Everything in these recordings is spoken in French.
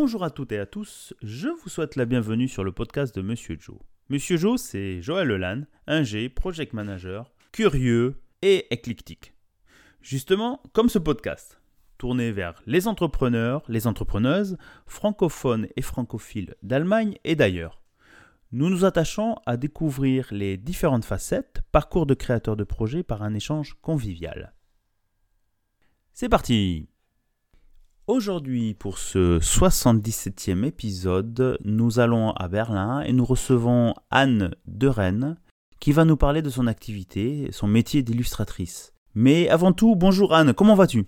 Bonjour à toutes et à tous, je vous souhaite la bienvenue sur le podcast de Monsieur Joe. Monsieur Joe, c'est Joël Lelan, G project manager, curieux et éclectique. Justement, comme ce podcast, tourné vers les entrepreneurs, les entrepreneuses, francophones et francophiles d'Allemagne et d'ailleurs. Nous nous attachons à découvrir les différentes facettes, parcours de créateurs de projets par un échange convivial. C'est parti Aujourd'hui, pour ce 77e épisode, nous allons à Berlin et nous recevons Anne de Rennes qui va nous parler de son activité, son métier d'illustratrice. Mais avant tout, bonjour Anne, comment vas-tu?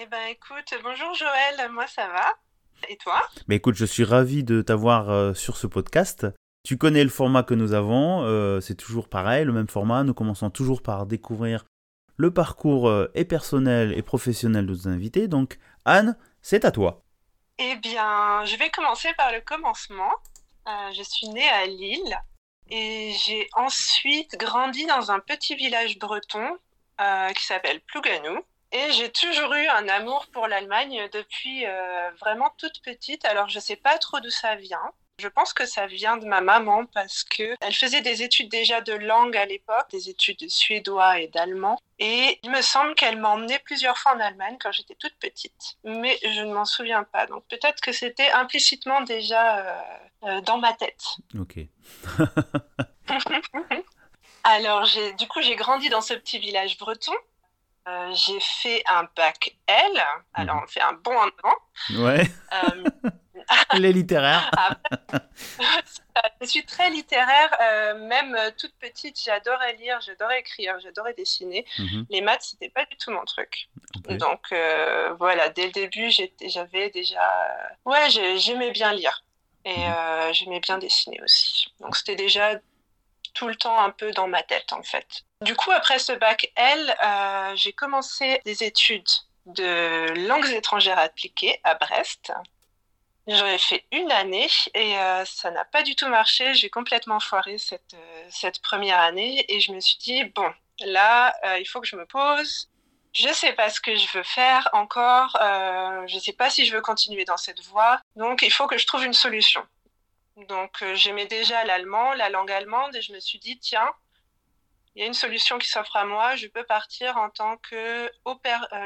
Eh ben écoute, bonjour Joël, moi ça va? Et toi? Ben écoute, je suis ravi de t'avoir euh, sur ce podcast. Tu connais le format que nous avons, euh, c'est toujours pareil, le même format. Nous commençons toujours par découvrir le parcours euh, est personnel et professionnel de nos invités. Donc, Anne, c'est à toi. Eh bien, je vais commencer par le commencement. Euh, je suis née à Lille et j'ai ensuite grandi dans un petit village breton euh, qui s'appelle Plouganou. Et j'ai toujours eu un amour pour l'Allemagne depuis vraiment toute petite. Alors, je ne sais pas trop d'où ça vient. Je pense que ça vient de ma maman parce que elle faisait des études déjà de langue à l'époque, des études de suédois et d'allemand. Et il me semble qu'elle m'a emmenée plusieurs fois en Allemagne quand j'étais toute petite, mais je ne m'en souviens pas. Donc peut-être que c'était implicitement déjà euh, euh, dans ma tête. Ok. Alors j'ai, du coup, j'ai grandi dans ce petit village breton. Euh, j'ai fait un bac L, alors mhm. on fait un bon en avant. Ouais. Les littéraires. je suis très littéraire, euh, même euh, toute petite, j'adorais lire, j'adorais écrire, j'adorais dessiner. Mhm. Les maths, c'était pas du tout mon truc. Donc euh, voilà, dès le début, j'avais déjà. Ouais, j'aimais bien lire et mhm. j'aimais bien dessiner aussi. Donc c'était déjà tout le temps un peu dans ma tête en fait. Du coup, après ce bac L, j'ai commencé des études de langues étrangères appliquées à Brest. J'en ai fait une année et euh, ça n'a pas du tout marché. J'ai complètement foiré cette, euh, cette première année et je me suis dit, bon, là, euh, il faut que je me pose. Je ne sais pas ce que je veux faire encore. je ne sais pas si je veux continuer dans cette voie. Donc, il faut que je trouve une solution. Donc, j'aimais déjà l'allemand, la langue allemande et je me suis dit, tiens, il y a une solution qui s'offre à moi. Je peux partir en tant que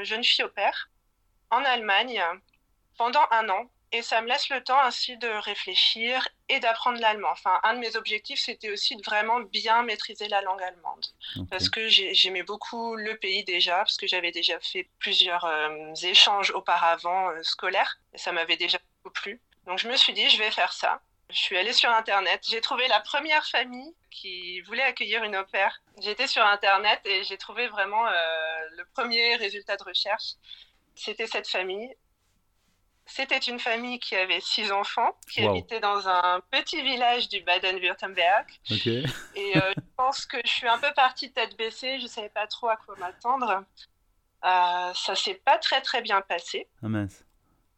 jeune fille au père en Allemagne pendant un an et ça me laisse le temps ainsi de réfléchir et d'apprendre l'allemand. Enfin, un de mes objectifs, c'était aussi de vraiment bien maîtriser la langue allemande. Parce que j'aimais beaucoup le pays déjà, parce que j'avais déjà fait plusieurs euh, échanges auparavant euh, scolaires, et ça m'avait déjà beaucoup plu. Donc je me suis dit, je vais faire ça. Je suis allée sur Internet. J'ai trouvé la première famille qui voulait accueillir une au pair. J'étais sur Internet et j'ai trouvé vraiment euh, le premier résultat de recherche. C'était cette famille c'était une famille qui avait six enfants, qui habitait dans un petit village du Baden-Württemberg. Et euh, je pense que je suis un peu partie tête baissée, je ne savais pas trop à quoi m'attendre. Euh, ça s'est pas très très bien passé. Ah mince.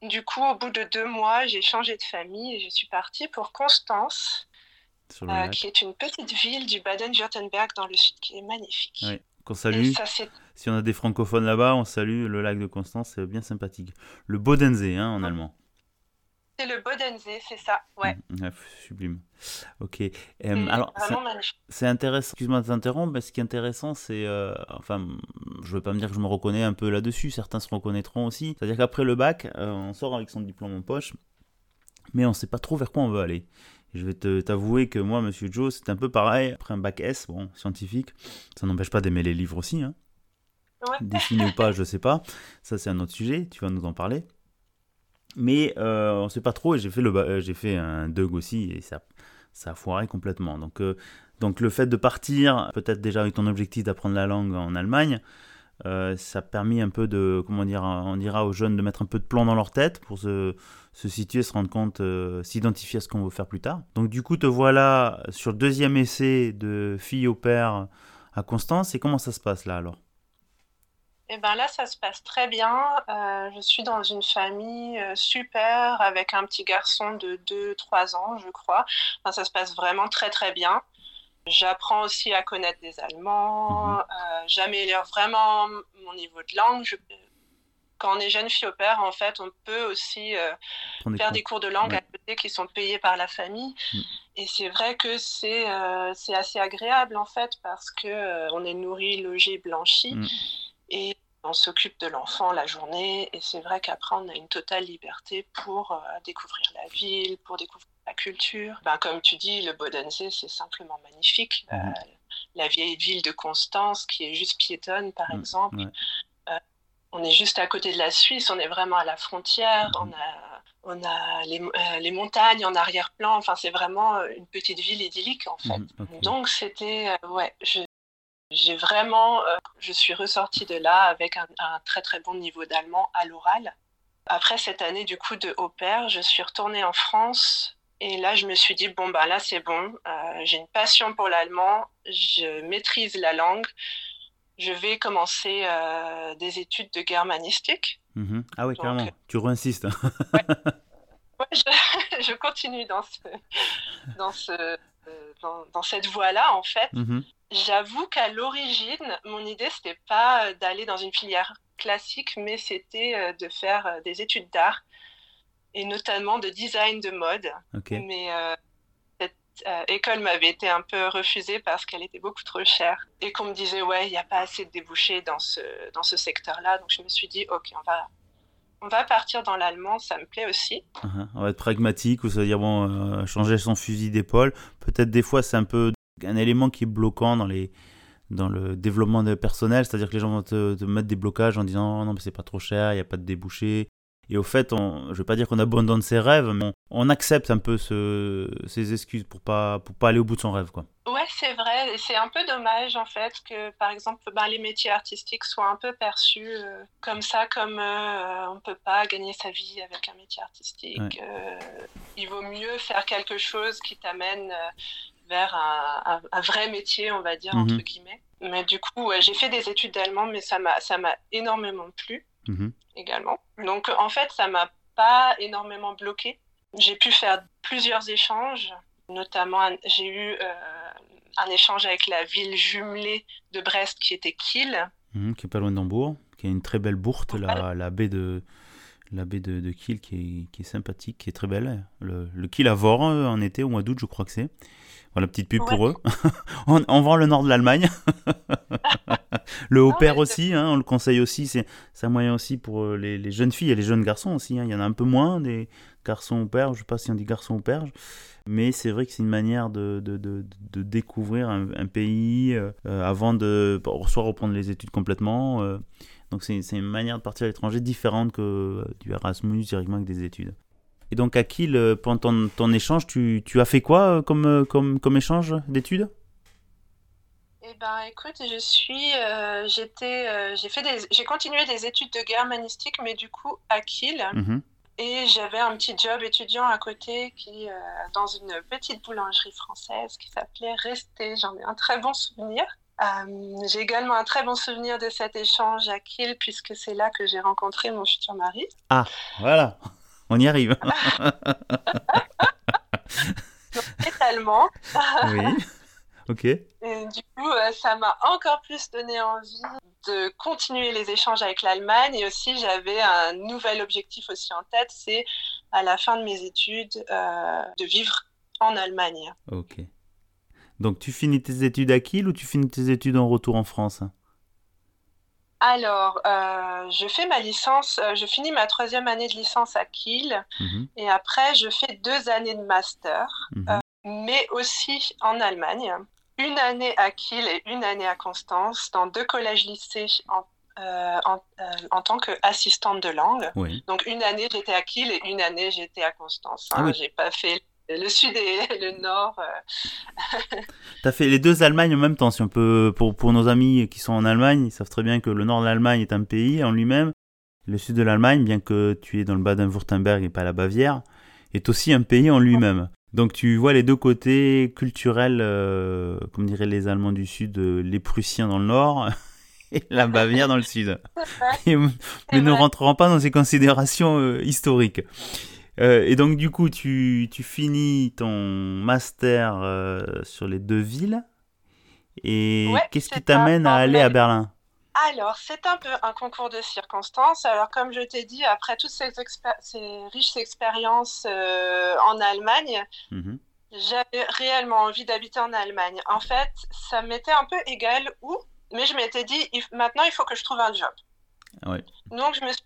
Du coup, au bout de deux mois, j'ai changé de famille et je suis partie pour Constance, euh, qui est une petite ville du Baden-Württemberg dans le sud, qui est magnifique. Oui qu'on salue. Si on a des francophones là-bas, on salue le lac de Constance, c'est bien sympathique. Le Bodensee, hein, en allemand. C'est le Bodensee, c'est ça, ouais. Mmh, sublime. Ok. alors, c'est intéressant. Excuse-moi de t'interrompre, mais ce qui est intéressant, c'est. Euh, enfin, je veux pas me dire que je me reconnais un peu là-dessus, certains se reconnaîtront aussi. C'est-à-dire qu'après le bac, euh, on sort avec son diplôme en poche, mais on sait pas trop vers quoi on veut aller. Je vais t'avouer que moi, Monsieur Joe, c'est un peu pareil. Après un bac S, bon, scientifique, ça n'empêche pas d'aimer les livres aussi. Hein. Ouais. ou pas, je sais pas. Ça, c'est un autre sujet. Tu vas nous en parler. Mais euh, on sait pas trop. Et j'ai fait, le, euh, j'ai fait un Doug aussi. Et ça, ça a foiré complètement. Donc, euh, donc le fait de partir, peut-être déjà avec ton objectif d'apprendre la langue en Allemagne, euh, ça a permis un peu de, comment dire, on dira aux jeunes de mettre un peu de plan dans leur tête pour se, se situer, se rendre compte, s'identifier à ce qu'on veut faire plus tard. Donc du coup, te voilà sur le deuxième essai de fille au père à Constance. Et comment ça se passe là alors? Eh ben là, ça se passe très bien. Euh, je suis dans une famille super avec un petit garçon de 2-3 ans, je crois. ça se passe vraiment très très bien. J'apprends aussi à connaître des Allemands. Mhm. Euh, j'améliore vraiment mon niveau de langue. quand on est jeune fille au père, en fait, on peut aussi euh, faire des cours de langue à côté qui sont payés par la famille. Mm. Et c'est vrai que c'est euh, assez agréable, en fait, parce euh, on est nourri, logé, blanchi. Mm. On s'occupe de l'enfant la journée. Et c'est vrai qu'après, on a une totale liberté pour découvrir la ville, pour découvrir la culture. Ben, comme tu dis, le Bodensee, c'est simplement magnifique. Mm. la vieille ville de Constance, qui est juste piétonne, par exemple on est juste à côté de la Suisse, on est vraiment à la frontière, on a, on a les, euh, les montagnes en arrière-plan, enfin c'est vraiment euh, une petite ville idyllique en fait. Mhm, Donc c'était, euh, ouais, j'ai vraiment, je suis ressortie de là avec un, très très bon niveau d'allemand à l'oral. Après cette année du coup de au pair, je suis retournée en France et là je me suis dit bon bah là c'est bon, j'ai une passion pour l'allemand, je maîtrise la langue je vais commencer euh, des études de germanistique. Mhm. Ah oui, carrément. Euh, tu réinsistes. ouais. je, continue dans, ce, dans, ce, euh, dans, cette voie-là, en fait. Mhm. J'avoue qu'à l'origine, mon idée, c'était pas d'aller dans une filière classique, mais c'était de faire des études d'art et notamment de design de mode. Mais euh, école m'avait été un peu refusée parce qu'elle était beaucoup trop chère et qu'on me disait ouais il n'y a pas assez de débouchés dans ce dans ce secteur-là donc je me suis dit ok on va on va partir dans l'allemand ça me plaît aussi uh-huh. on va être pragmatique ou ça veut dire bon euh, changer son fusil d'épaule peut-être des fois c'est un peu un élément qui est bloquant dans les dans le développement de personnel, c'est-à-dire que les gens vont te, te, mettre des blocages en disant non mais c'est pas trop cher, il n'y a pas de débouchés, et au fait, on, je ne vais pas dire qu'on abandonne ses rêves, mais on, accepte un peu ce, ces excuses pour pas pour pas aller au bout de son rêve, quoi. Ouais, c'est vrai. C'est un peu dommage en fait que, par exemple, ben, les métiers artistiques soient un peu perçus euh, comme ça, comme euh, on ne peut pas gagner sa vie avec un métier artistique. Euh, il vaut mieux faire quelque chose qui t'amène vers un, un, vrai métier, on va dire entre mhm. guillemets. Mais du coup, j'ai fait des études d'allemand, mais ça m'a énormément plu. Mhm. également. Donc en fait, ça m'a pas énormément bloqué. J'ai pu faire plusieurs échanges, notamment j'ai eu euh, un échange avec la ville jumelée de Brest qui était Kiel. Mhm, qui est pas loin d'Hambourg, qui a une très belle bourte, la, la, baie de la baie de, de Kiel qui est, qui est, sympathique, qui est très belle. Le, le Kiel à Vore en été, au mois d'août, je crois que c'est. Voilà, petite pub pour eux. on, on, vend le nord de l'Allemagne. le haut père aussi, hein, on le conseille aussi. C'est un moyen aussi pour euh, les, les, jeunes filles et les jeunes garçons aussi. Hein. Il y en a un peu moins des garçons au père. Je ne sais pas si on dit garçon au père. Mais c'est vrai que c'est une manière de, de, de, de découvrir un, pays euh, avant de soit reprendre les études complètement. Euh. donc c'est une manière de partir à l'étranger différente que du Erasmus directement avec des études. Et donc, à Kiel, pendant ton, ton échange, tu, tu, as fait quoi comme, comme, comme échange d'études? Eh ben, écoute, je suis, euh, j'étais, euh, j'ai fait des, j'ai continué des études de germanistique, mais du coup à Kiel. Mhm. Et j'avais un petit job étudiant à côté qui, euh, dans une petite boulangerie française qui s'appelait Resté. J'en ai un très bon souvenir. j'ai également un très bon souvenir de cet échange à Kiel, puisque c'est là que j'ai rencontré mon futur mari. Ah, voilà, on y arrive. Totalement. oui. Ok. Et du coup, euh, ça m'a encore plus donné envie de continuer les échanges avec l'Allemagne. Et aussi, j'avais un nouvel objectif aussi en tête, c'est à la fin de mes études euh, de vivre en Allemagne. Ok. Donc, tu finis tes études à Kiel ou tu finis tes études en retour en France? Alors, euh, je fais ma licence, je finis ma troisième année de licence à Kiel mhm. et après je fais deux années de master, mhm. mais aussi en Allemagne une année à Kiel et une année à Constance dans deux collèges-lycées en, euh, euh, en, tant qu'assistante de langue. Donc une année j'étais à Kiel et une année j'étais à Constance. Hein. Ah J'ai pas fait le sud et le nord. Euh. tu as fait les deux Allemagnes en même temps. Si on peut, pour, pour nos amis qui sont en Allemagne, ils savent très bien que le nord de l'Allemagne est un pays en lui-même. Le sud de l'Allemagne, bien que tu es dans le Baden-Württemberg et pas la Bavière, est aussi un pays en lui-même. Donc tu vois les deux côtés culturels, euh, comme diraient les Allemands du Sud, euh, les Prussiens dans le Nord et la Bavière dans le Sud. mais ne rentrerons pas dans ces considérations euh, historiques. Et donc du coup, tu, tu finis ton master sur les deux villes. Et qu'est-ce qui t'amène à aller à Berlin? Alors, c'est un peu un concours de circonstances. Alors, comme je t'ai dit, après toutes ces, riches expériences euh, en Allemagne, mhm. j'avais réellement envie d'habiter en Allemagne. En fait, ça m'était un peu égal où, mais je m'étais dit, maintenant, il faut que je trouve un job. Donc, je me suis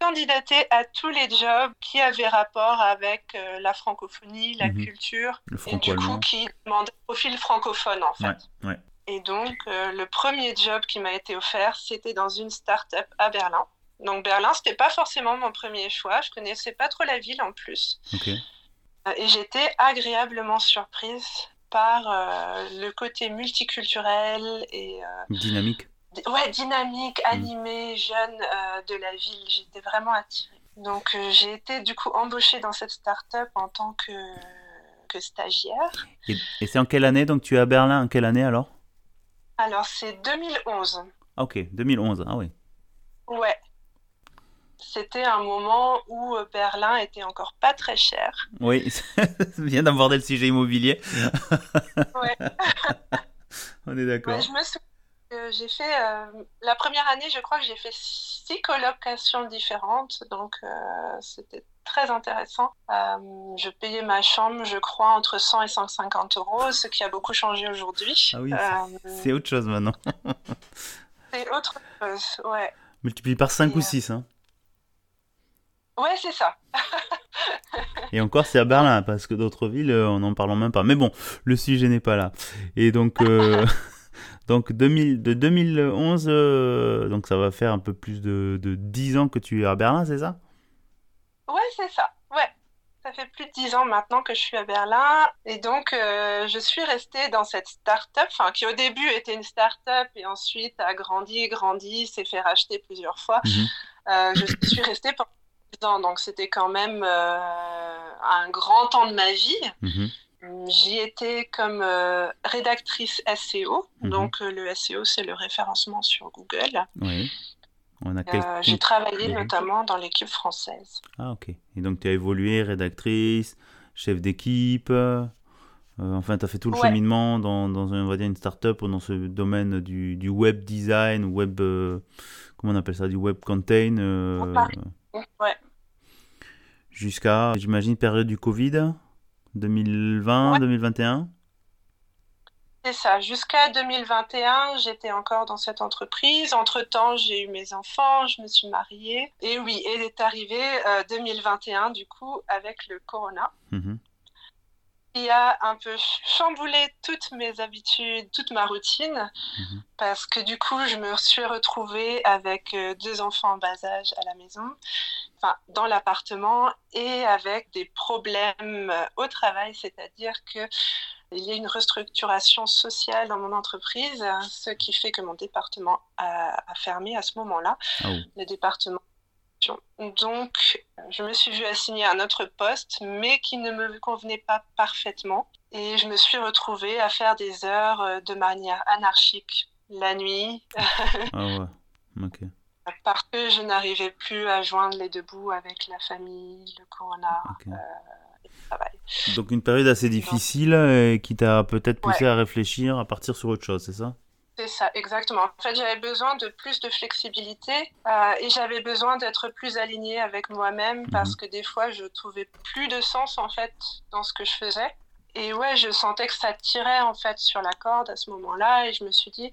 candidatée à tous les jobs qui avaient rapport avec euh, la francophonie, la mhm. culture, et du coup, qui demandaient profil francophone, en fait. Ouais, et donc, euh, le premier job qui m'a été offert, c'était dans une start-up à Berlin. Donc, Berlin, c'était pas forcément mon premier choix. Je connaissais pas trop la ville en plus. Euh, et j'étais agréablement surprise par le côté multiculturel et. dynamique. Ouais, dynamique, mm. animé, jeune de la ville. J'étais vraiment attirée. Donc, j'ai été du coup embauchée dans cette start-up en tant que, que stagiaire. Et, et c'est en quelle année Donc, tu es à Berlin? En quelle année alors? Alors, c'est 2011. Ok, 2011, ah oui. Ouais. C'était un moment où euh, Berlin était encore pas très cher. Oui, bien d'aborder le sujet immobilier. ouais. On est d'accord. je me souviens j'ai fait, euh, la première année, je crois que j'ai fait six colocations différentes, donc euh, c'était très intéressant. Euh, je payais ma chambre, je crois, entre 100 et 150 euros, ce qui a beaucoup changé aujourd'hui. Ah oui, c'est autre chose maintenant. c'est autre chose, ouais. Multiplie par 5 ou 6, hein Ouais, c'est ça. et encore, c'est à Berlin, parce que d'autres villes, on n'en parle même pas. Mais bon, le sujet n'est pas là. Et donc, donc 2000, de 2011, donc ça va faire un peu plus de, de 10 ans que tu es à Berlin, c'est ça? Ouais, c'est ça. Ouais. Ça fait plus de dix ans maintenant que je suis à Berlin et donc euh, je suis restée dans cette start-up, qui au début était une start-up et ensuite a grandi grandi, s'est fait racheter plusieurs fois. Mhm. Euh, je suis restée pendant 10 ans, donc c'était quand même euh, un grand temps de ma vie. Mhm. J'y étais comme rédactrice SEO. Mhm. Donc, le SEO, c'est le référencement sur Google. Oui. Euh, j'ai travaillé notamment dans l'équipe française. Ah ok. Et donc tu as évolué, rédactrice, chef d'équipe, euh, enfin tu as fait tout le cheminement dans, dans on va dire une start-up ou dans ce domaine du, du web design, web, euh, comment on appelle ça, du web content. ouais. Jusqu'à, j'imagine, période du Covid 2020, 2021 c'est ça. Jusqu'à 2021, j'étais encore dans cette entreprise. Entre-temps, j'ai eu mes enfants, je me suis mariée. Et oui, et est arrivé 2021, du coup, avec le corona. Mhm. Qui a un peu chamboulé toutes mes habitudes, toute ma routine, mhm. parce que du coup, je me suis retrouvée avec euh, deux enfants en bas âge à la maison, enfin, dans l'appartement, et avec des problèmes euh, au travail, c'est-à-dire que il y a une restructuration sociale dans mon entreprise, ce qui fait que mon département a, fermé à ce moment-là. Ah Le département. Donc, je me suis vue assigner un autre poste, mais qui ne me convenait pas parfaitement. Et je me suis retrouvée à faire des heures euh, de manière anarchique la nuit. ah ouais, ok. Parce que je n'arrivais plus à joindre les deux bouts avec la famille, le corona. Euh, donc une période assez difficile et qui t'a peut-être poussé à réfléchir, à partir sur autre chose, c'est ça? C'est ça, exactement. En fait, j'avais besoin de plus de flexibilité euh, et j'avais besoin d'être plus alignée avec moi-même mhm. parce que des fois, je trouvais plus de sens en fait dans ce que je faisais. Et ouais, je sentais que ça tirait en fait sur la corde à ce moment-là et je me suis dit,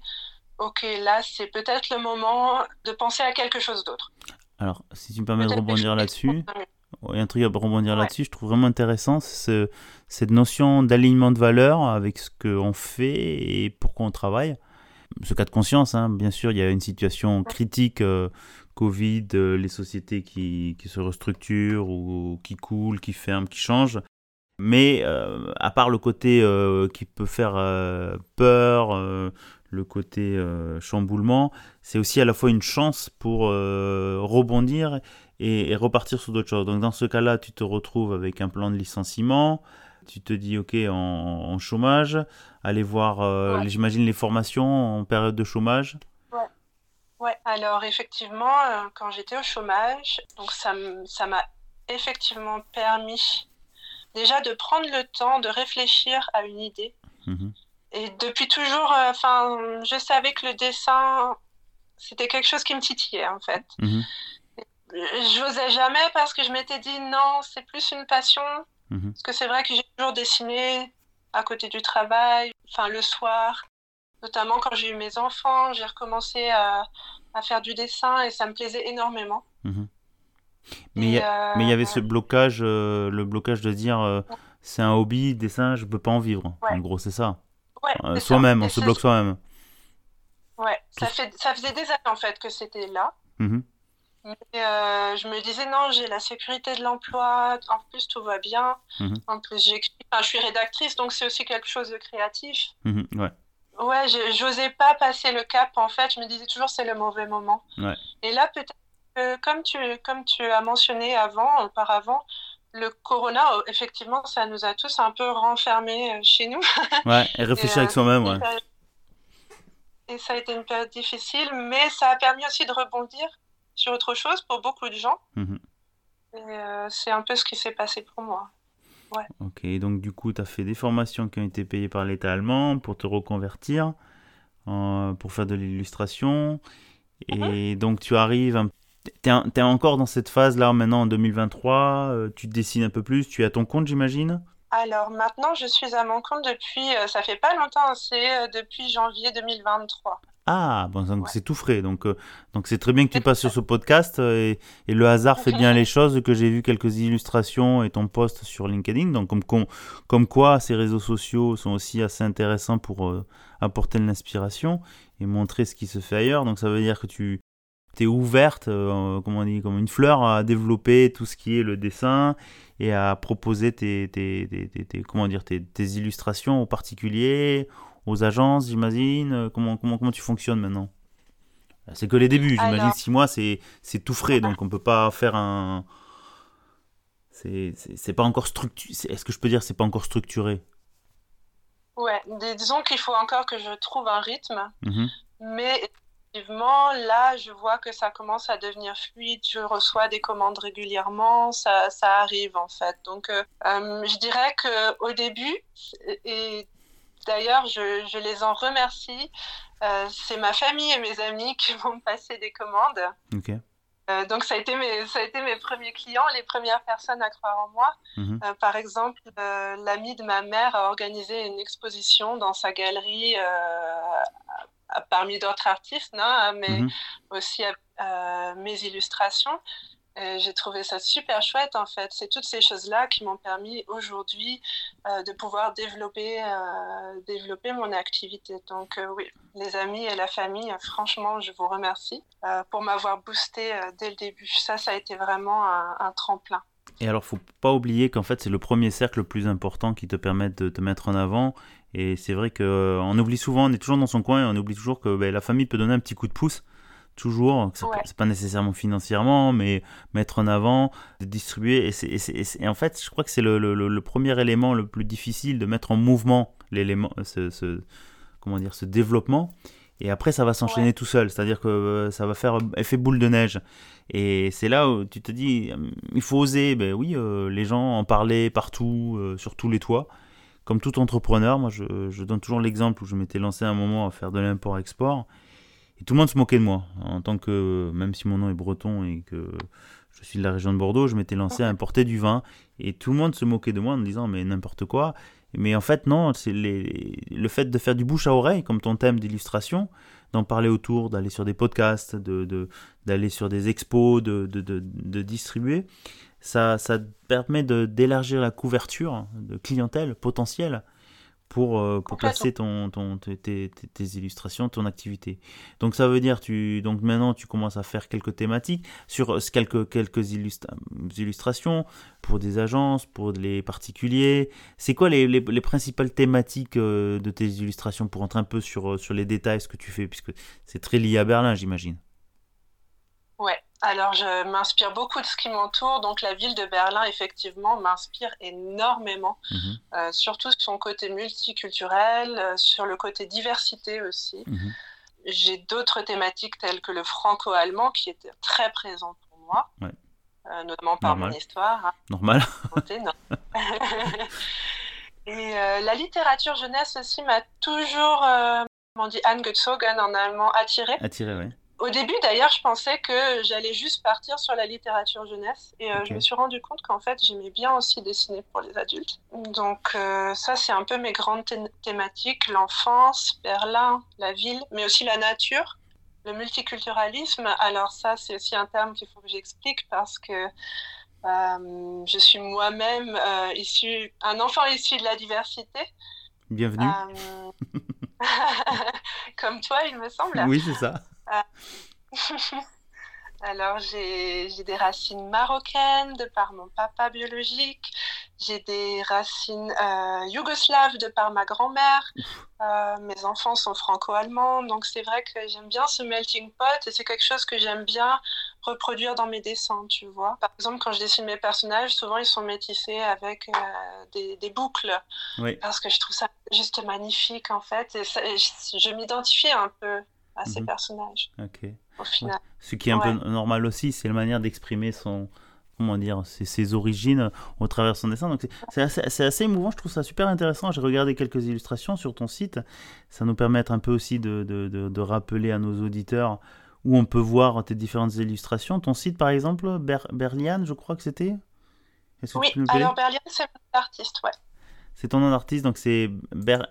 ok, là, c'est peut-être le moment de penser à quelque chose d'autre. Alors, si tu me permets de rebondir là-dessus, il y a un truc à rebondir là-dessus, je trouve vraiment intéressant, ce, cette notion d'alignement de valeurs avec ce qu'on fait et pourquoi on travaille. Ce cas de conscience, hein, bien sûr, il y a une situation critique, euh, Covid, euh, les sociétés qui, qui, se restructurent ou qui coulent, qui ferment, qui changent. Mais euh, à part le côté qui peut faire peur, le côté chamboulement, c'est aussi à la fois une chance pour rebondir et, repartir sur d'autres choses. Donc dans ce cas-là, tu te retrouves avec un plan de licenciement, tu te dis ok en, chômage, aller voir, euh, j'imagine, les formations en période de chômage. Ouais, ouais. alors effectivement, euh, quand j'étais au chômage, donc ça m'a effectivement permis déjà de prendre le temps de réfléchir à une idée. Mhm. Et depuis toujours, euh, enfin, je savais que le dessin c'était quelque chose qui me titillait en fait. Je n'osais jamais parce que je m'étais dit non, c'est plus une passion. Mhm. Parce que c'est vrai que j'ai toujours dessiné à côté du travail, enfin le soir, notamment quand j'ai eu mes enfants, j'ai recommencé à, à, faire du dessin et ça me plaisait énormément. Mhm. Mais il y, y, avait ce blocage, euh, le blocage de dire euh, c'est un hobby, dessin, je peux pas en vivre. En gros, c'est ça. Ouais, soi-même, on se bloque soi-même. Ouais, ça, fait, ça faisait des années en fait que c'était là. Mhm. Mais euh, je me disais non, j'ai la sécurité de l'emploi, en plus tout va bien. Mhm. En plus, j'écris, enfin, je suis rédactrice, donc c'est aussi quelque chose de créatif. Mhm, ouais. Ouais, j'osais pas passer le cap en fait, je me disais toujours c'est le mauvais moment. Ouais. Et là, peut-être que comme tu, comme tu as mentionné avant, auparavant, le corona, effectivement, ça nous a tous un peu renfermés euh, chez nous. Ouais, et réfléchir avec euh, soi-même, ouais. Et ça a été une période difficile, mais ça a permis aussi de rebondir sur autre chose pour beaucoup de gens. Mhm. Euh, c'est un peu ce qui s'est passé pour moi. Ouais. Ok, donc du coup, tu as fait des formations qui ont été payées par l'État allemand pour te reconvertir, pour faire de l'illustration. Et mhm. donc, tu arrives, tu es, encore dans cette phase-là maintenant en 2023, euh, tu te dessines un peu plus, tu es à ton compte, j'imagine? Alors maintenant, je suis à mon compte depuis, euh, ça fait pas longtemps, c'est depuis janvier 2023. Ah, bon, donc c'est tout frais. Donc, euh, donc c'est très bien que tu passes sur ce podcast euh, et, le hasard fait bien les choses. Que j'ai vu quelques illustrations et ton post sur LinkedIn. Donc, comme, comme, quoi ces réseaux sociaux sont aussi assez intéressants pour euh, apporter de l'inspiration et montrer ce qui se fait ailleurs. Donc, ça veut dire que tu es ouverte, comment on dit, comme une fleur, à développer tout ce qui est le dessin et à proposer tes, tes, tes, comment dire, tes, illustrations aux particuliers aux agences, j'imagine euh, comment, comment, comment tu fonctionnes maintenant? C'est que les débuts, j'imagine. Six mois, c'est tout frais, donc on peut pas faire un. C'est pas encore structuré. Est-ce que je peux dire c'est pas encore structuré? Ouais, disons qu'il faut encore que je trouve un rythme. Mm-hmm. Mais effectivement, là, je vois que ça commence à devenir fluide. Je reçois des commandes régulièrement. Ça, ça arrive, en fait. Donc, euh, euh, je dirais qu'au début, et D'ailleurs, je, les en remercie. Euh, c'est ma famille et mes amis qui vont me passer des commandes. Euh, donc ça a, été mes, ça a été mes premiers clients, les premières personnes à croire en moi. Mhm. Euh, par exemple, l'ami de ma mère a organisé une exposition dans sa galerie parmi d'autres artistes, non, mais mhm. aussi mes illustrations. J'ai trouvé ça super chouette en fait. C'est toutes ces choses-là qui m'ont permis aujourd'hui euh, de pouvoir développer, euh, développer mon activité. Donc euh, oui, les amis et la famille, franchement, je vous remercie pour m'avoir boosté dès le début. Ça, ça a été vraiment un, tremplin. Et alors, faut pas oublier qu'en fait, c'est le premier cercle le plus important qui te permet de te mettre en avant. Et c'est vrai qu'on oublie souvent, on est toujours dans son coin et on oublie toujours que ben, la famille peut donner un petit coup de pouce toujours, c'est pas nécessairement financièrement, mais mettre en avant, distribuer. Et, en fait, je crois que c'est le, premier élément le plus difficile de mettre en mouvement l'élément, ce, comment dire, ce développement. Et après, ça va s'enchaîner tout seul, c'est-à-dire que euh, ça va faire effet boule de neige. Et c'est là où tu te dis, il faut oser. Ben oui, euh, les gens en parler partout, euh, sur tous les toits. Comme tout entrepreneur, moi, je, je donne toujours l'exemple où je m'étais lancé un moment à faire de l'import-export. Et tout le monde se moquait de moi. En tant que, même si mon nom est breton et que je suis de la région de Bordeaux, je m'étais lancé à importer du vin. Et tout le monde se moquait de moi en me disant, mais n'importe quoi. Mais en fait, non, c'est le fait de faire du bouche à oreille, comme ton thème d'illustration, d'en parler autour, d'aller sur des podcasts, de, d'aller sur des expos, de, de, de distribuer, ça, ça permet d'élargir la couverture de clientèle potentielle pour, euh, pour placer ton, ton, tes, tes, illustrations, ton activité. Donc ça veut dire, tu, donc maintenant tu commences à faire quelques thématiques sur euh, quelques, quelques illustrations pour des agences, pour les particuliers. C'est quoi les, les, les, principales thématiques euh, de tes illustrations pour rentrer un peu sur, sur les détails, ce que tu fais, puisque c'est très lié à Berlin, j'imagine? Ouais, alors, je m'inspire beaucoup de ce qui m'entoure. Donc, la ville de Berlin, effectivement, m'inspire énormément, mhm. euh, surtout sur son côté multiculturel, euh, sur le côté diversité aussi. Mhm. J'ai d'autres thématiques telles que le franco-allemand qui était très présent pour moi, euh, notamment par mon histoire. Hein. Normal. Et la littérature jeunesse aussi m'a toujours, on dit angezogen en allemand, attiré. Attiré, oui Au début, d'ailleurs, je pensais que j'allais juste partir sur la littérature jeunesse. Et euh, je me suis rendu compte qu'en fait, j'aimais bien aussi dessiner pour les adultes. Donc, euh, ça, c'est un peu mes grandes thématiques l'enfance, Berlin, la ville, mais aussi la nature, le multiculturalisme. Alors, ça, c'est aussi un terme qu'il faut que j'explique parce que euh, je suis moi-même issu, un enfant issu de la diversité. Bienvenue. Comme toi, il me semble. Oui, c'est ça. Ah. Alors, j'ai des racines marocaines de par mon papa biologique. J'ai des racines euh, yougoslaves de par ma grand-mère. Euh, mes enfants sont franco-allemands. Donc, c'est vrai que j'aime bien ce melting pot et c'est quelque chose que j'aime bien reproduire dans mes dessins, tu vois. Par exemple, quand je dessine mes personnages, souvent ils sont métissés avec euh, des, boucles. Parce que je trouve ça juste magnifique, en fait. Et je m'identifie un peu à ces mhm. personnages. Ok. Au final. Ce qui est un peu normal aussi, c'est la manière d'exprimer son comment dire ses, ses, origines au travers de son dessin. Donc c'est assez, assez, émouvant, je trouve ça super intéressant. J'ai regardé quelques illustrations sur ton site. Ça nous permet un peu aussi de, de, de, rappeler à nos auditeurs où on peut voir tes différentes illustrations. Ton site par exemple, Ber Berliane, je crois que c'était? Oui, alors Berliane c'est l'artiste, ouais. C'est ton nom d'artiste, donc c'est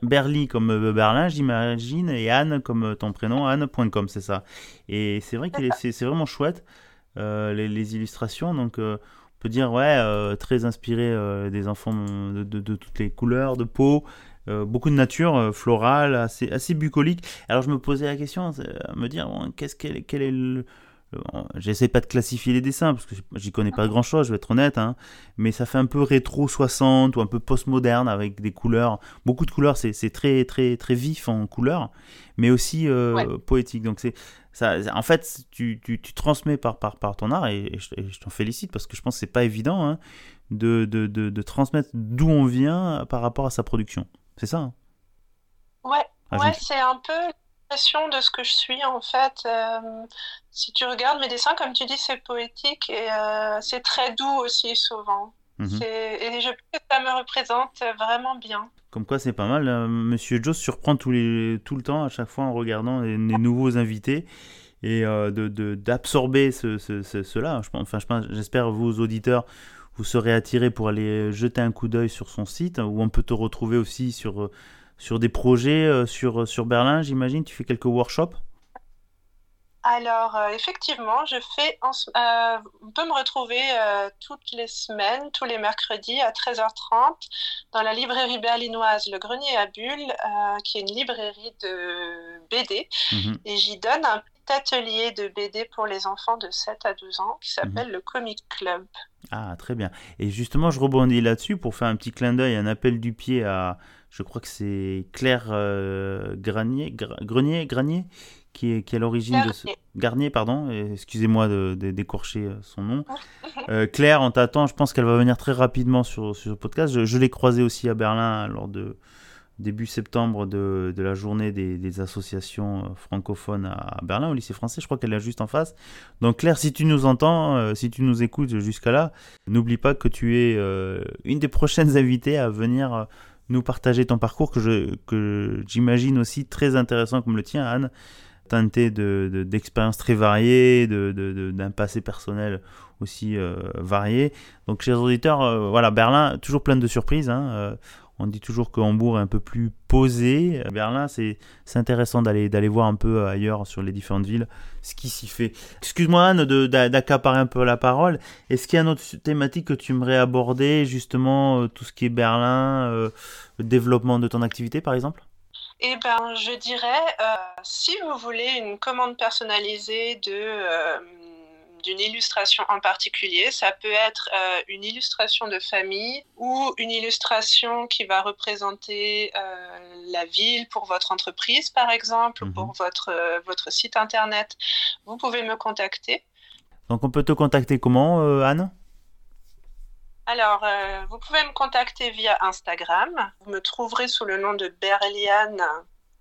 Berly comme euh, Berlin, j'imagine, et Anne comme euh, ton prénom, anne.com, c'est ça. Et c'est vrai que c'est vraiment chouette, euh, les, illustrations, donc on peut dire, ouais, très inspiré des enfants de, toutes les couleurs de peau, beaucoup de nature florale, assez, assez bucolique. Alors je me posais la question, me dire, qu'est-ce quel, quel est le J'essaie pas de classifier les dessins parce que j'y connais pas grand chose, je vais être honnête, hein, mais ça fait un peu rétro 60 ou un peu post-moderne avec des couleurs, beaucoup de couleurs, c'est très très très vif en couleurs, mais aussi euh, poétique. Donc c'est ça, en fait, tu, tu, tu, transmets par, par, par ton art et, je, t'en félicite parce que je pense que c'est pas évident hein, de, de, de, de, transmettre d'où on vient par rapport à sa production. C'est ça hein? Ouais, ah, ouais c'est un peu de ce que je suis en fait. Euh, si tu regardes mes dessins, comme tu dis, c'est poétique et euh, c'est très doux aussi souvent. Mhm. Et je pense que ça me représente vraiment bien. Comme quoi, c'est pas mal. Hein. Monsieur Joe surprend tous les, tout le temps à chaque fois en regardant les, nouveaux invités et euh, d'absorber ce, ce, cela. Je, enfin, j'espère vos auditeurs vous serez attirés pour aller jeter un coup d'œil sur son site où on peut te retrouver aussi sur sur des projets euh, sur, sur Berlin, j'imagine? Tu fais quelques workshops? Alors, euh, effectivement, je fais. Euh, on peut me retrouver toutes les semaines, tous les mercredis à 13h30 dans la librairie berlinoise Le Grenier à Bulles, qui est une librairie de BD. Mhm. Et j'y donne un petit atelier de BD pour les enfants de 7 à 12 ans qui s'appelle mhm. le Comic Club. Ah, très bien. Et justement, je rebondis là-dessus pour faire un petit clin d'œil, un appel du pied à, je crois que c'est Claire euh, Granier, Grenier, Granier, qui est, qui est à l'origine de ce... Garnier, pardon, excusez-moi de, d'écorcher euh, son nom. Euh, Claire, on t'attend, je pense qu'elle va venir très rapidement sur, sur ce podcast. Je, l'ai croisée aussi à Berlin lors de début septembre de, de la journée des, des, associations francophones à Berlin, au lycée français. Je crois qu'elle est juste en face. Donc Claire, si tu nous entends, si tu nous écoutes jusqu'à là, n'oublie pas que tu es une des prochaines invitées à venir nous partager ton parcours que, je, que j'imagine aussi très intéressant comme le tien, Anne, teinté de, d'expériences très variées, de, d'un passé personnel aussi euh, varié. Donc, chers auditeurs, euh, voilà, Berlin, toujours plein de surprises. Hein, euh, on dit toujours que Hambourg est un peu plus posé. Berlin, c'est, intéressant d'aller, voir un peu ailleurs sur les différentes villes ce qui s'y fait. Excuse-moi Anne d'accaparer un peu la parole. Est-ce qu'il y a une autre thématique que tu aimerais aborder, justement, euh, tout ce qui est Berlin, euh, le développement de ton activité par exemple? Eh ben, je dirais, euh, si vous voulez une commande personnalisée de d'une illustration en particulier. Ça peut être euh, une illustration de famille ou une illustration qui va représenter euh, la ville pour votre entreprise, par exemple, ou pour mhm. votre, euh, votre site internet. Vous pouvez me contacter. Donc on peut te contacter comment, Anne? Alors, vous pouvez me contacter via Instagram. Vous me trouverez sous le nom de Berliane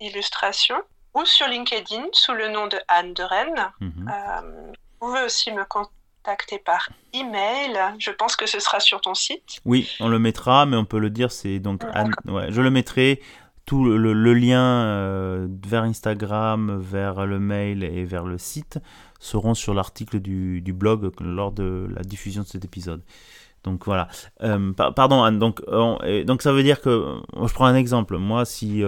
Illustration ou sur LinkedIn sous le nom de Anne de Rennes. Mhm. Vous pouvez aussi me contacter par email. Je pense que ce sera sur ton site. Oui, on le mettra, mais on peut le dire, c'est donc Anne, ouais, je le mettrai tout le, lien vers Instagram, vers le mail et vers le site seront sur l'article du, du, blog lors de la diffusion de cet épisode. Donc voilà. pardon Anne, donc, donc ça veut dire que, je prends un exemple, moi si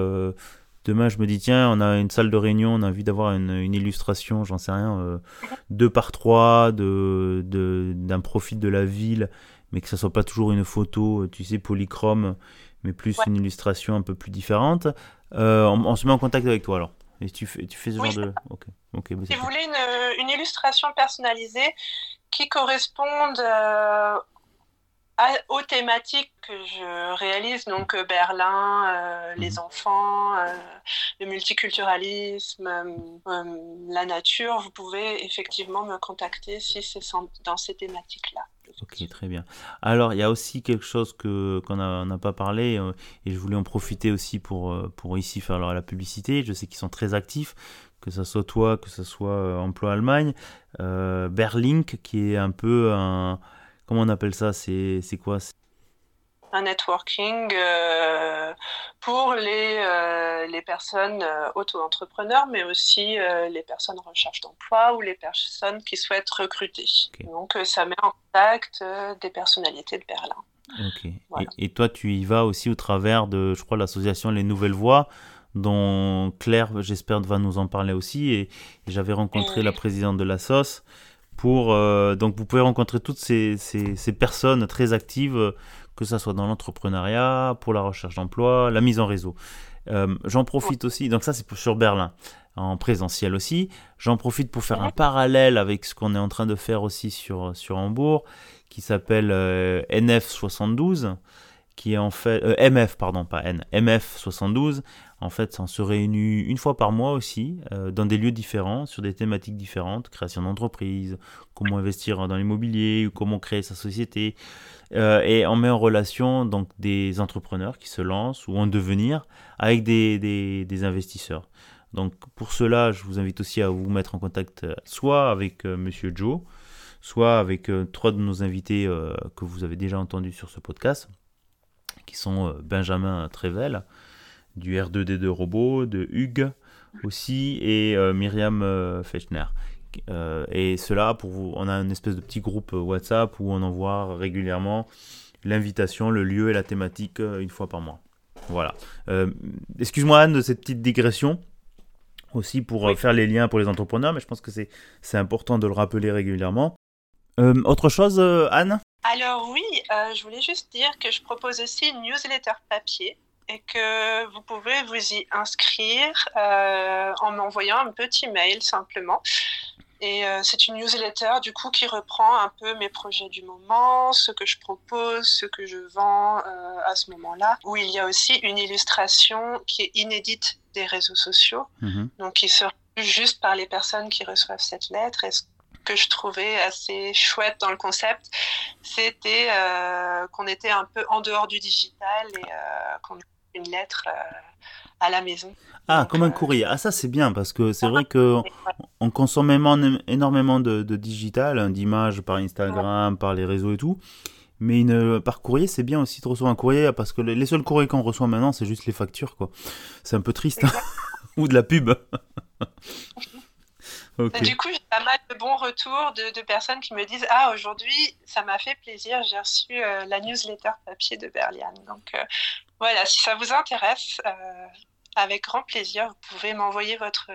demain je me dis tiens on a une salle de réunion, on a envie d'avoir une, illustration, j'en sais rien, 2 par 3 de, d'un profil de la ville, mais que ça soit pas toujours une photo, tu sais, polychrome, mais plus une illustration un peu plus différente, euh, on, se met en contact avec toi alors. Et tu fais, tu fais ce genre de. Ok. ok. Bah, si vous voulez une, une, illustration personnalisée qui corresponde euh, aux thématiques que je réalise, donc euh, Berlin, euh, les mhm. enfants, euh, le multiculturalisme, la nature, vous pouvez effectivement me contacter si c'est dans ces thématiques-là. Ok, très bien. Alors, il y a aussi quelque chose que qu'on n'a pas parlé et je voulais en profiter aussi pour, pour ici faire la publicité. Je sais qu'ils sont très actifs, que ce soit toi, que ce soit Emploi Allemagne. Berlink, qui est un peu un comment on appelle ça? C'est quoi? Un networking euh, pour les, euh, les personnes euh, auto-entrepreneurs, mais aussi les personnes en recherche d'emploi ou les personnes qui souhaitent recruter. Donc, ça met en contact des personnalités de Berlin. Et, toi, tu y vas aussi au travers de, je crois, l'association Les Nouvelles Voix, dont Claire, j'espère, va nous en parler aussi. Et, j'avais rencontré la présidente de la SOS pour, euh, donc vous pouvez rencontrer toutes ces, ces, personnes très actives, que ce soit dans l'entrepreneuriat, pour la recherche d'emploi, la mise en réseau. Euh, j'en profite aussi, donc ça c'est sur Berlin, en présentiel aussi. J'en profite pour faire un parallèle avec ce qu'on est en train de faire aussi sur, sur Hambourg, qui s'appelle euh, NF72 qui est en fait MF pardon pas N MF 72 en fait, on se réunit une fois par mois aussi, euh, dans des lieux différents, sur des thématiques différentes, création d'entreprise, comment investir dans l'immobilier, comment créer sa société. Euh, et on met en relation donc des entrepreneurs qui se lancent ou en devenir avec des, des, investisseurs. Donc pour cela, je vous invite aussi à vous mettre en contact euh, soit avec Monsieur Joe, soit avec trois de nos invités que vous avez déjà entendus sur ce podcast, qui sont Benjamin Trevel, du R2D2 Robot, de Hugues aussi, et euh, Myriam euh, Fechner. Euh, et cela, pour vous, on a une espèce de petit groupe WhatsApp où on envoie régulièrement l'invitation, le lieu et la thématique une fois par mois. Voilà. Excuse-moi Anne de cette petite digression aussi pour faire les liens pour les entrepreneurs, mais je pense que c'est important de le rappeler régulièrement. autre chose, Anne? Alors oui, je voulais juste dire que je propose aussi une newsletter papier et que vous pouvez vous y inscrire euh, en m'envoyant un petit mail simplement. Et euh, c'est une newsletter du coup qui reprend un peu mes projets du moment, ce que je propose, ce que je vends euh, à ce moment-là, où il y a aussi une illustration qui est inédite des réseaux sociaux, mhm. donc qui sera juste par les personnes qui reçoivent cette lettre. Et ce que je trouvais assez chouette dans le concept, c'était qu'on était un peu en dehors du digital et qu'on une lettre euh, à la maison. Ah, comme un euh, courrier. Ah, ça c'est bien parce que c'est vrai que on consomme énormément de, digital, hein, d'images par Instagram, par les réseaux et tout. Mais une, par courrier, c'est bien aussi de recevoir un courrier parce que les seuls courriers qu'on reçoit maintenant, c'est juste les factures, quoi. C'est un peu triste. Ou de la pub. Du coup, j'ai pas mal de bons retours de, personnes qui me disent Ah, aujourd'hui, ça m'a fait plaisir, j'ai reçu euh, la newsletter papier de Berlian. Donc voilà, si ça vous intéresse, euh, avec grand plaisir, vous pouvez m'envoyer votre,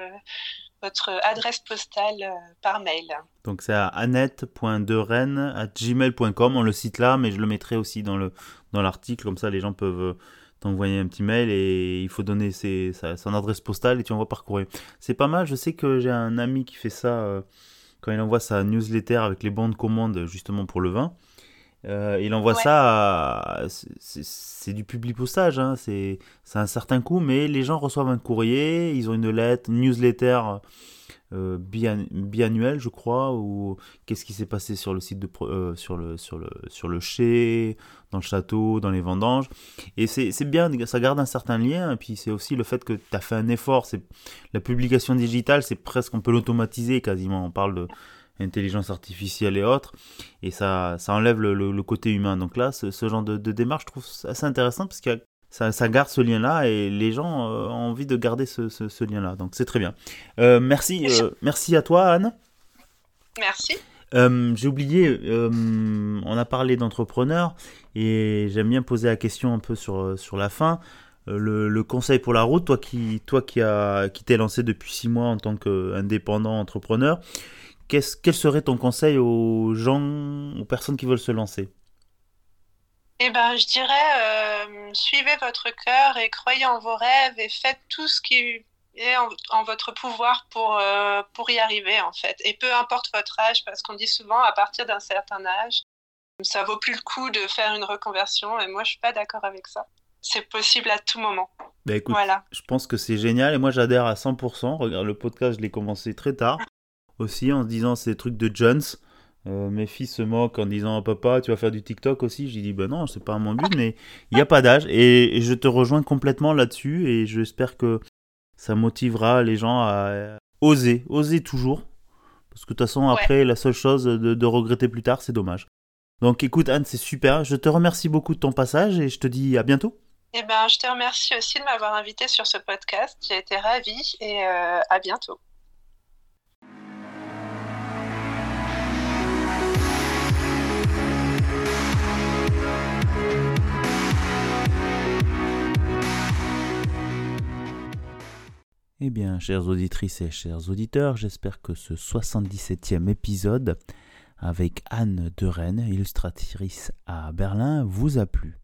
adresse postale euh, par mail. Donc c'est à annette.deren.gmail.com, on le cite là, mais je le mettrai aussi dans le dans l'article, comme ça les gens peuvent euh, t'envoyer un petit mail et il faut donner son adresse postale et tu envoies par courrier. C'est pas mal, je sais que j'ai un ami qui fait ça quand il envoie sa newsletter avec les bons de commande justement pour le vin. Euh, il envoie ça, c'est du public postage, hein, c'est un certain coût, mais les gens reçoivent un courrier, ils ont une lettre, une newsletter euh, biannuelle, je crois, ou qu'est-ce qui s'est passé sur le site de euh, sur le sur le sur le chai, dans le château, dans les vendanges, et c'est bien, ça garde un certain lien, et puis c'est aussi le fait que tu as fait un effort, c'est la publication digitale, c'est presque on peut l'automatiser quasiment, on parle de intelligence artificielle et autres, et ça, ça enlève le, côté humain. Donc là, ce, genre de, démarche, je trouve assez intéressant parce a ça, ça garde ce lien-là et les gens ont envie de garder ce, ce, lien-là. Donc c'est très bien. merci, merci à toi, Anne. Merci. J'ai oublié, on a parlé d'entrepreneurs et j'aime bien poser la question un peu sur, sur la fin. Le, le, conseil pour la route, toi qui, toi qui, a, qui t'es lancé depuis six mois en tant qu'indépendant entrepreneur, quel serait ton conseil aux gens, aux personnes qui veulent se lancer? Eh ben, je dirais, euh, suivez votre cœur et croyez en vos rêves et faites tout ce qui est en, votre pouvoir pour, euh, pour y arriver, en fait. Et peu importe votre âge, parce qu'on dit souvent, à partir d'un certain âge, ça vaut plus le coup de faire une reconversion. Et moi, je suis pas d'accord avec ça. C'est possible à tout moment. Bah écoute, voilà. je pense que c'est génial et moi j'adhère à 100%. Regarde, le podcast, je l'ai commencé très tard aussi en se disant ces trucs de Jones. Euh, mes fils se moquent en disant papa tu vas faire du TikTok aussi. J'ai dit ben non c'est pas mon but mais il n'y a pas d'âge. Et, je te rejoins complètement là-dessus. Et j'espère que ça motivera les gens à oser oser toujours. Parce que de toute façon après la seule chose de, regretter plus tard c'est dommage. Donc écoute Anne c'est super. Je te remercie beaucoup de ton passage et je te dis à bientôt. Eh ben, je te remercie aussi de m'avoir invité sur ce podcast. J'ai été ravie et euh, à bientôt. Eh bien, chères auditrices et chers auditeurs, j'espère que ce 77e épisode avec Anne de Rennes, illustratrice à Berlin, vous a plu.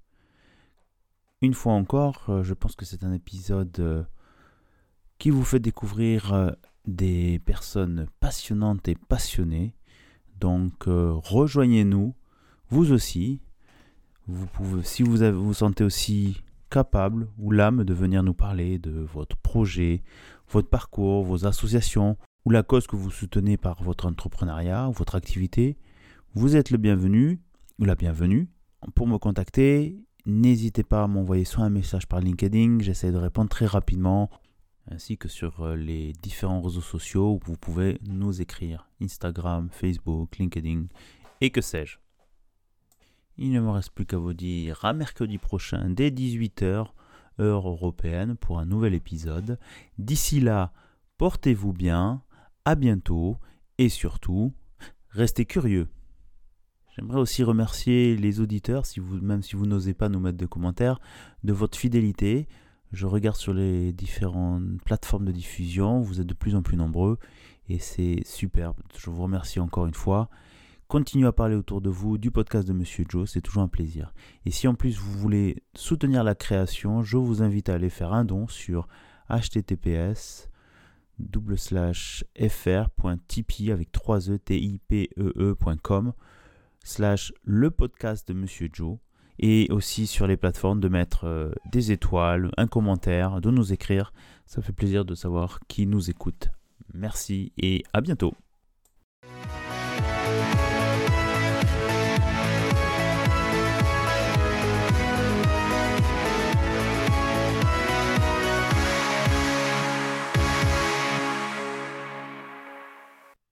Une fois encore, euh, je pense que c'est un épisode euh, qui vous fait découvrir euh, des personnes passionnantes et passionnées. Donc, rejoignez-nous, vous aussi. Vous pouvez, si vous vous sentez aussi capable ou l'âme de venir nous parler de votre projet, votre parcours, vos associations ou la cause que vous soutenez par votre entrepreneuriat ou votre activité, vous êtes le bienvenu ou la bienvenue. Pour me contacter, n'hésitez pas à m'envoyer soit un message par LinkedIn, j'essaie de répondre très rapidement, ainsi que sur euh, les différents réseaux sociaux où vous pouvez nous écrire, Instagram, Facebook, LinkedIn et que sais-je. Il ne me reste plus qu'à vous dire à mercredi prochain dès 18h, heure européenne, pour un nouvel épisode. D'ici là, portez-vous bien, à bientôt et surtout, restez curieux. J'aimerais aussi remercier les auditeurs, même si vous n'osez pas nous mettre de commentaires, de votre fidélité. Je regarde sur les différentes plateformes de diffusion, vous êtes de plus en plus nombreux et c'est superbe. Je vous remercie encore une fois. Continuez à parler autour de vous du podcast de Monsieur Joe, c'est toujours un plaisir. Et si en plus vous voulez soutenir la création, je vous invite à aller faire un don sur https fr.tipeee avec 3 e t i p e, e slash le podcast de Monsieur Joe et aussi sur les plateformes de mettre euh, des étoiles, un commentaire, de nous écrire. Ça fait plaisir de savoir qui nous écoute. Merci et à bientôt.